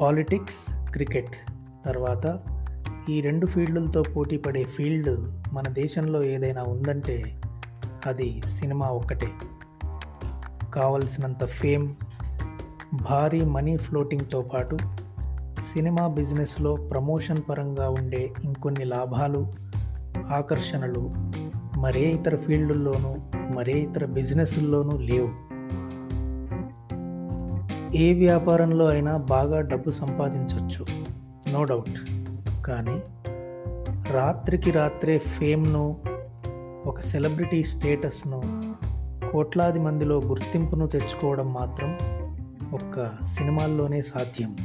Politics cricket తర్వాత ఈ రెండు ఫీల్డులతో పోటీ పడే ఫీల్డ్ మన దేశంలో ఏదైనా ఉందంటే అది సినిమా ఒక్కటే. కావలసినంత ఫేమ్ భారీ మనీ ఫ్లోటింగ్తో పాటు సినిమా బిజినెస్లో ప్రమోషన్ పరంగా ఉండే ఇంకొన్ని లాభాలు ఆకర్షణలు మరే ఇతర ఫీల్డుల్లోనూ మరే ఇతర బిజినెస్ల్లోనూ లేవు. ఏ వ్యాపారంలో అయినా బాగా డబ్బు సంపాదించవచ్చు నో డౌట్. కానీ రాత్రికి రాత్రే ఫేమ్ను ఒక సెలబ్రిటీ స్టేటస్ను కోట్లాది మందిలో గుర్తింపును తెచ్చుకోవడం మాత్రం ఒక్క సినిమాల్లోనే సాధ్యం.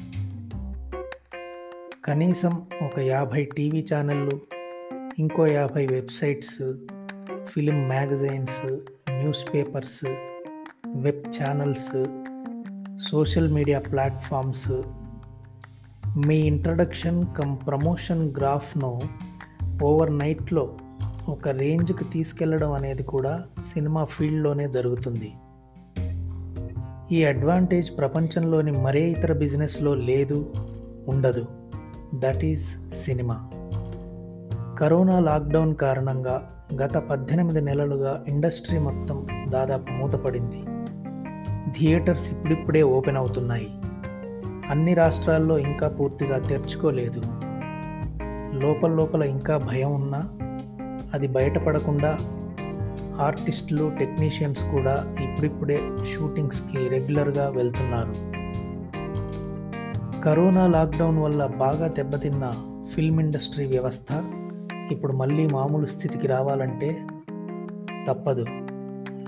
కనీసం ఒక యాభై టీవీ ఛానళ్ళు ఇంకో యాభై websites film magazines news papers web channels social media platforms. మీ ఇంట్రడక్షన్ కమ్ ప్రమోషన్ గ్రాఫ్ను ఓవర్ నైట్లో ఒక రేంజ్కి తీసుకెళ్ళడం అనేది కూడా సినిమా ఫీల్డ్లోనే జరుగుతుంది. ఈ అడ్వాంటేజ్ ప్రపంచంలోని మరే ఇతర బిజినెస్లో లేదు ఉండదు. That is cinema. Corona lockdown కారణంగా గత పద్దెనిమిది నెలలుగా ఇండస్ట్రీ మొత్తం దాదాపు మూతపడింది. థియేటర్స్ ఇప్పుడిప్పుడే ఓపెన్ అవుతున్నాయి. అన్ని రాష్ట్రాల్లో ఇంకా పూర్తిగా తెరుచుకోలేదు. లోపల లోపల ఇంకా భయం ఉన్నా అది బయటపడకుండా ఆర్టిస్టులు టెక్నీషియన్స్ కూడా ఇప్పుడిప్పుడే షూటింగ్స్కి రెగ్యులర్గా వెళ్తున్నారు. కరోనా లాక్డౌన్ వల్ల బాగా దెబ్బతిన్న ఫిల్మ్ ఇండస్ట్రీ వ్యవస్థ ఇప్పుడు మళ్ళీ మామూలు స్థితికి రావాలంటే తప్పదు.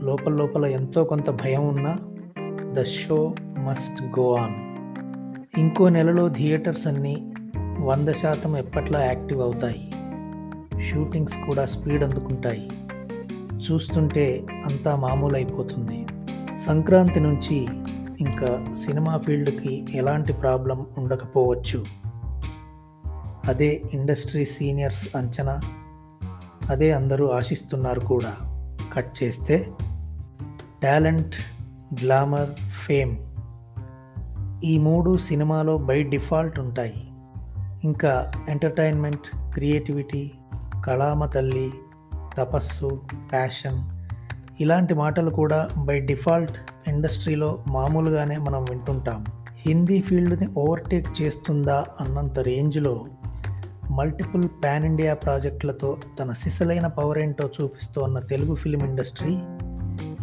లోపల లోపల ఎంతో కొంత భయం ఉన్నా the show must go on. ఇంకో నెలలో థియేటర్స్ అన్నీ వంద శాతం ఎప్పట్లా యాక్టివ్ అవుతాయి. షూటింగ్స్ కూడా స్పీడ్ అందుకుంటాయి. చూస్తుంటే అంతా మామూలు అయిపోతుంది సంక్రాంతి నుంచి ఇంకా సినిమా ఫీల్డ్కి ఎలాంటి ప్రాబ్లం ఉండకపోవచ్చు. అదే ఇండస్ట్రీ సీనియర్స్ అంచనా. అదే అందరూ ఆశిస్తున్నారు కూడా. కట్ చేస్తే. Talent glamour fame. ఈ మూడు సినిమాలో బై డిఫాల్ట్ ఉంటాయి. ఇంకా ఎంటర్టైన్మెంట్ క్రియేటివిటీ కళామ తల్లి తపస్సు ప్యాషన్ ఇలాంటి మాటలు కూడా బై డిఫాల్ట్ ఇండస్ట్రీలో మామూలుగానే మనం వింటుంటాం. హిందీ ఫీల్డ్ని ఓవర్టేక్ చేస్తుందా అన్నంత రేంజ్లో మల్టిపుల్ పాన్ ఇండియా ప్రాజెక్టులతో తన సిసలైన పవర్ ఏంటో చూపిస్తోన్న తెలుగు ఫిలిం ఇండస్ట్రీ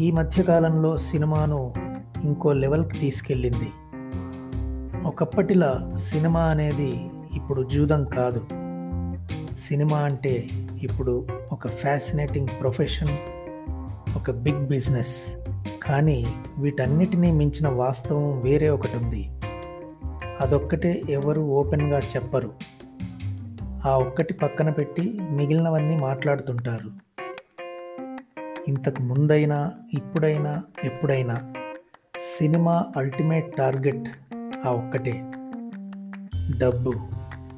ఈ మధ్యకాలంలో సినిమాను ఇంకో లెవెల్కి తీసుకెళ్ళింది. ఒకప్పటిలా సినిమా అనేది ఇప్పుడు జూదం కాదు. సినిమా అంటే ఇప్పుడు ఒక ఫ్యాసినేటింగ్ ప్రొఫెషన్ ఒక బిగ్ బిజినెస్. కానీ వీటన్నిటినీ మించిన వాస్తవం వేరే ఒకటి ఉంది అదొక్కటే ఎవరు ఓపెన్గా చెప్పరు. ఆ ఒక్కటి పక్కన పెట్టి మిగిలినవన్నీ మాట్లాడుతుంటారు. ఇంతకు ముందైనా ఇప్పుడైనా ఎప్పుడైనా సినిమా అల్టిమేట్ టార్గెట్ ఆ ఒక్కటే. డబ్బు.